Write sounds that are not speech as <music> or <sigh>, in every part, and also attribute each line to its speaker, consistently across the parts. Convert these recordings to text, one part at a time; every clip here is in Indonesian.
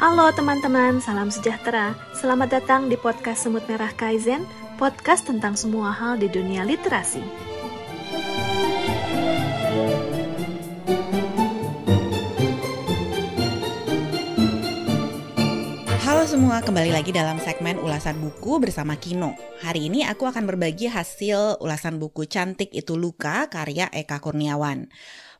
Speaker 1: Halo teman-teman, salam sejahtera. Selamat datang di podcast Semut Merah Kaizen, podcast tentang semua hal di dunia literasi.
Speaker 2: Halo semua, kembali lagi dalam segmen ulasan buku bersama Kino. Hari ini aku akan berbagi hasil ulasan buku Cantik Itu Luka karya Eka Kurniawan.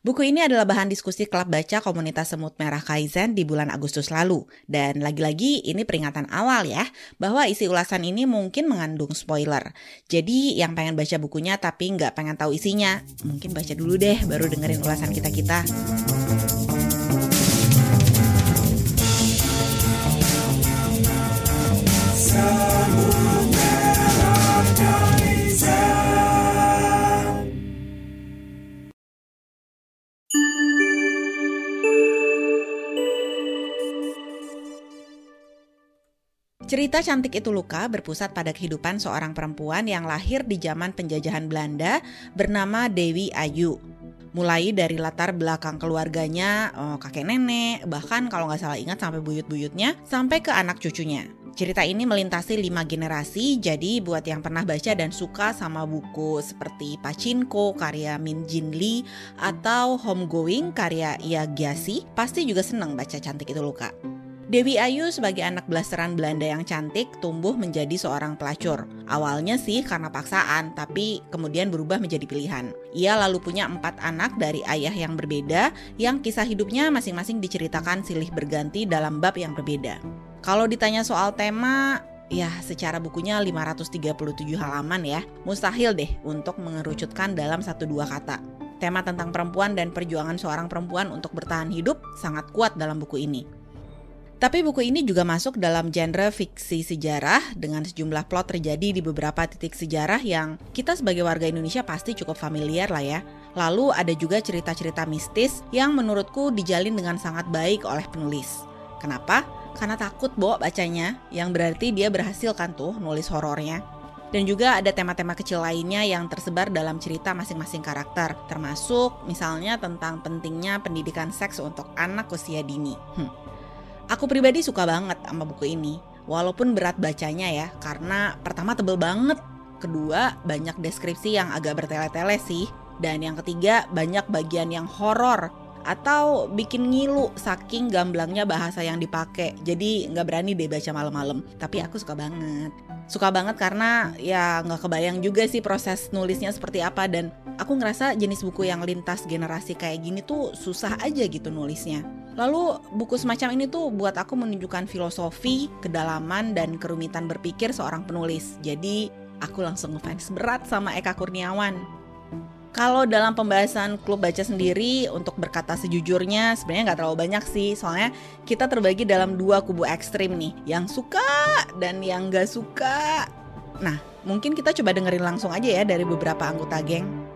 Speaker 2: Buku ini adalah bahan diskusi klub baca komunitas Semut Merah Kaizen di bulan Agustus lalu. Dan lagi-lagi ini peringatan awal ya, bahwa isi ulasan ini mungkin mengandung spoiler. Jadi yang pengen baca bukunya tapi nggak pengen tahu isinya, mungkin baca dulu deh baru dengerin ulasan kita-kita. Cerita Cantik Itu Luka berpusat pada kehidupan seorang perempuan yang lahir di zaman penjajahan Belanda bernama Dewi Ayu. Mulai dari latar belakang keluarganya, oh, kakek nenek, bahkan kalau nggak salah ingat sampai buyut-buyutnya, sampai ke anak cucunya. Cerita ini melintasi lima generasi, jadi buat yang pernah baca dan suka sama buku seperti Pachinko karya Min Jin Lee atau Homegoing karya Ia Gyasi, pasti juga seneng baca Cantik Itu Luka. Dewi Ayu sebagai anak blasteran Belanda yang cantik tumbuh menjadi seorang pelacur. Awalnya sih karena paksaan, tapi kemudian berubah menjadi pilihan. Ia lalu punya empat anak dari ayah yang berbeda, yang kisah hidupnya masing-masing diceritakan silih berganti dalam bab yang berbeda. Kalau ditanya soal tema, ya secara bukunya 537 halaman ya, mustahil deh untuk mengerucutkan dalam satu dua kata. Tema tentang perempuan dan perjuangan seorang perempuan untuk bertahan hidup sangat kuat dalam buku ini. Tapi buku ini juga masuk dalam genre fiksi sejarah dengan sejumlah plot terjadi di beberapa titik sejarah yang kita sebagai warga Indonesia pasti cukup familiar lah ya. Lalu ada juga cerita-cerita mistis yang menurutku dijalin dengan sangat baik oleh penulis. Kenapa? Karena takut bawa bacanya, yang berarti dia berhasil kan tuh nulis horornya. Dan juga ada tema-tema kecil lainnya yang tersebar dalam cerita masing-masing karakter, termasuk misalnya tentang pentingnya pendidikan seks untuk anak usia dini. Hmm. Aku pribadi suka banget sama buku ini, walaupun berat bacanya ya, karena pertama tebel banget, kedua banyak deskripsi yang agak bertele-tele sih, dan yang ketiga banyak bagian yang horor atau bikin ngilu saking gamblangnya bahasa yang dipakai jadi nggak berani deh baca malam-malam. Tapi aku suka banget. Suka banget karena ya nggak kebayang juga sih proses nulisnya seperti apa. Dan aku ngerasa jenis buku yang lintas generasi kayak gini tuh susah aja gitu nulisnya. Lalu buku semacam ini tuh buat aku menunjukkan filosofi, kedalaman, dan kerumitan berpikir seorang penulis. Jadi aku langsung ngefans berat sama Eka Kurniawan. Kalau dalam pembahasan klub baca sendiri untuk berkata sejujurnya sebenarnya nggak terlalu banyak sih soalnya kita terbagi dalam dua kubu ekstrim nih yang suka dan yang nggak suka. Nah mungkin kita coba dengerin langsung aja ya dari beberapa anggota geng.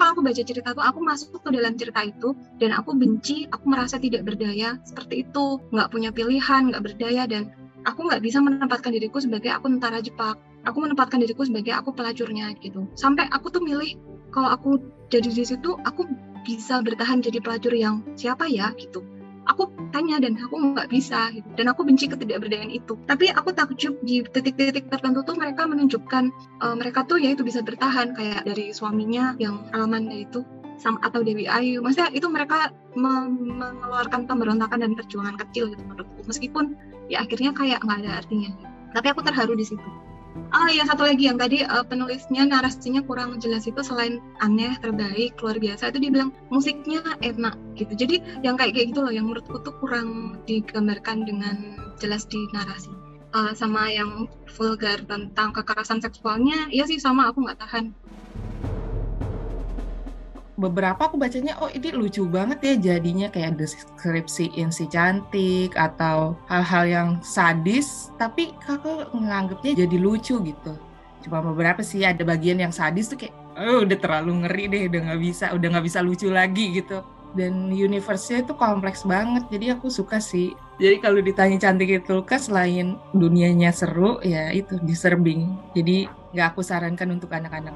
Speaker 3: kalau aku baca cerita tuh aku masuk ke dalam cerita itu dan aku benci aku merasa tidak berdaya seperti itu nggak punya pilihan nggak berdaya dan aku nggak bisa menempatkan diriku sebagai aku tentara Jepang aku menempatkan diriku sebagai aku pelacurnya gitu. Sampai aku tuh milih kalau aku jadi di situ aku bisa bertahan jadi pelacur yang siapa ya gitu. Aku tanya dan aku nggak bisa gitu. dan aku benci ketidakberdayaan itu. Tapi aku takjub di titik-titik tertentu tuh mereka menunjukkan uh, mereka tuh ya itu bisa bertahan kayak dari suaminya yang Almanda itu sama atau Dewi Ayu. Maksudnya itu mereka mengeluarkan pemberontakan dan perjuangan kecil gitu menurutku. Meskipun ya akhirnya kayak nggak ada artinya tapi aku terharu di situ Oh iya satu lagi. Yang tadi uh, penulisnya narasinya kurang jelas itu selain aneh terbaik luar biasa itu dia bilang musiknya enak gitu. Jadi yang kayak kayak gitu loh yang menurutku tuh kurang digambarkan dengan jelas di narasi. Uh, sama yang vulgar tentang kekerasan seksualnya iya sih sama. Aku nggak tahan
Speaker 4: beberapa aku bacanya oh ini lucu banget ya jadinya kayak deskripsiin si cantik atau hal-hal yang sadis tapi kakak nganggapnya jadi lucu gitu. Cuma beberapa sih ada bagian yang sadis tuh kayak oh udah terlalu ngeri deh udah nggak bisa udah nggak bisa lucu lagi gitu. Dan universe-nya itu kompleks banget jadi aku suka sih. Jadi kalau ditanya cantik itu kan selain dunianya seru ya itu disturbing jadi nggak aku sarankan untuk anak-anak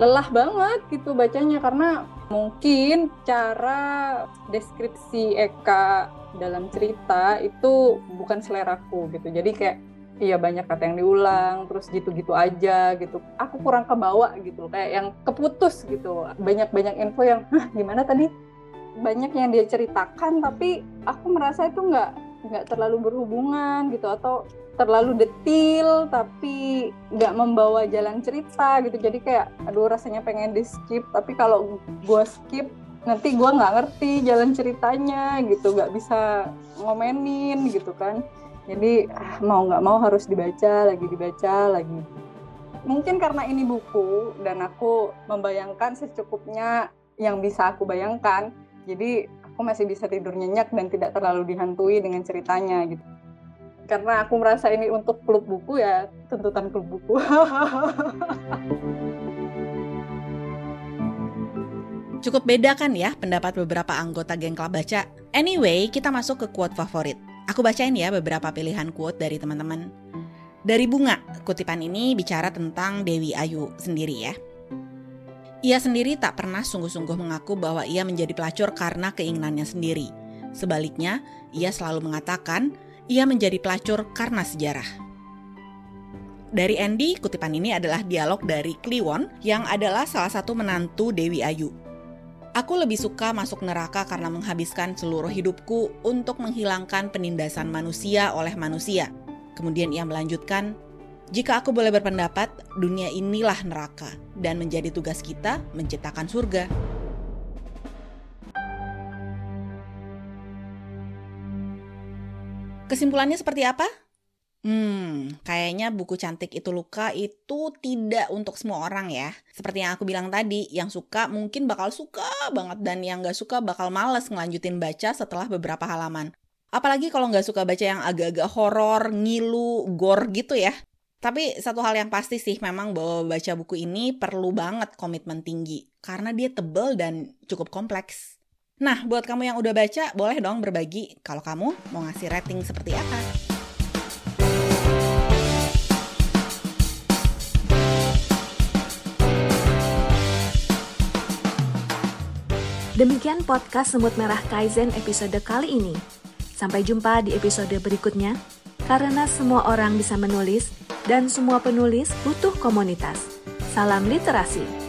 Speaker 5: lelah banget gitu bacanya karena Mungkin cara deskripsi Eka dalam cerita itu bukan seleraku gitu. Jadi kayak iya banyak kata yang diulang, terus gitu-gitu aja gitu. Aku kurang kebawa gitu, kayak yang keputus gitu. Banyak-banyak info yang, Hah, gimana tadi? Banyak yang dia ceritakan, tapi aku merasa itu nggak nggak terlalu berhubungan gitu atau terlalu detil tapi nggak membawa jalan cerita gitu. Jadi kayak aduh rasanya pengen di skip. Tapi kalau gue skip nanti gue nggak ngerti jalan ceritanya gitu. Nggak bisa ngomenin gitu kan. Jadi ah, mau nggak mau harus dibaca lagi dibaca lagi. Mungkin karena ini buku dan aku membayangkan secukupnya yang bisa aku bayangkan. Jadi aku masih bisa tidur nyenyak dan tidak terlalu dihantui dengan ceritanya gitu karena aku merasa ini untuk klub buku ya tuntutan klub buku. <laughs>
Speaker 2: Cukup beda kan ya pendapat beberapa anggota geng klub baca. Anyway, kita masuk ke quote favorit. Aku bacain ya beberapa pilihan quote dari teman-teman. Dari Bunga, kutipan ini bicara tentang Dewi Ayu sendiri ya. Ia sendiri tak pernah sungguh-sungguh mengaku bahwa ia menjadi pelacur karena keinginannya sendiri. Sebaliknya, ia selalu mengatakan ia menjadi pelacur karena sejarah. Dari Andy, kutipan ini adalah dialog dari Kliwon yang adalah salah satu menantu Dewi Ayu. Aku lebih suka masuk neraka karena menghabiskan seluruh hidupku untuk menghilangkan penindasan manusia oleh manusia. Kemudian ia melanjutkan, jika aku boleh berpendapat, dunia inilah neraka dan menjadi tugas kita menciptakan surga. Kesimpulannya seperti apa? Hmm, kayaknya buku cantik itu luka itu tidak untuk semua orang ya. Seperti yang aku bilang tadi, yang suka mungkin bakal suka banget dan yang gak suka bakal males ngelanjutin baca setelah beberapa halaman. Apalagi kalau nggak suka baca yang agak-agak horor, ngilu, gore gitu ya. Tapi satu hal yang pasti sih memang bahwa baca buku ini perlu banget komitmen tinggi karena dia tebel dan cukup kompleks. Nah, buat kamu yang udah baca, boleh dong berbagi kalau kamu mau ngasih rating seperti apa.
Speaker 1: Demikian podcast Semut Merah Kaizen episode kali ini. Sampai jumpa di episode berikutnya. Karena semua orang bisa menulis dan semua penulis butuh komunitas. Salam literasi.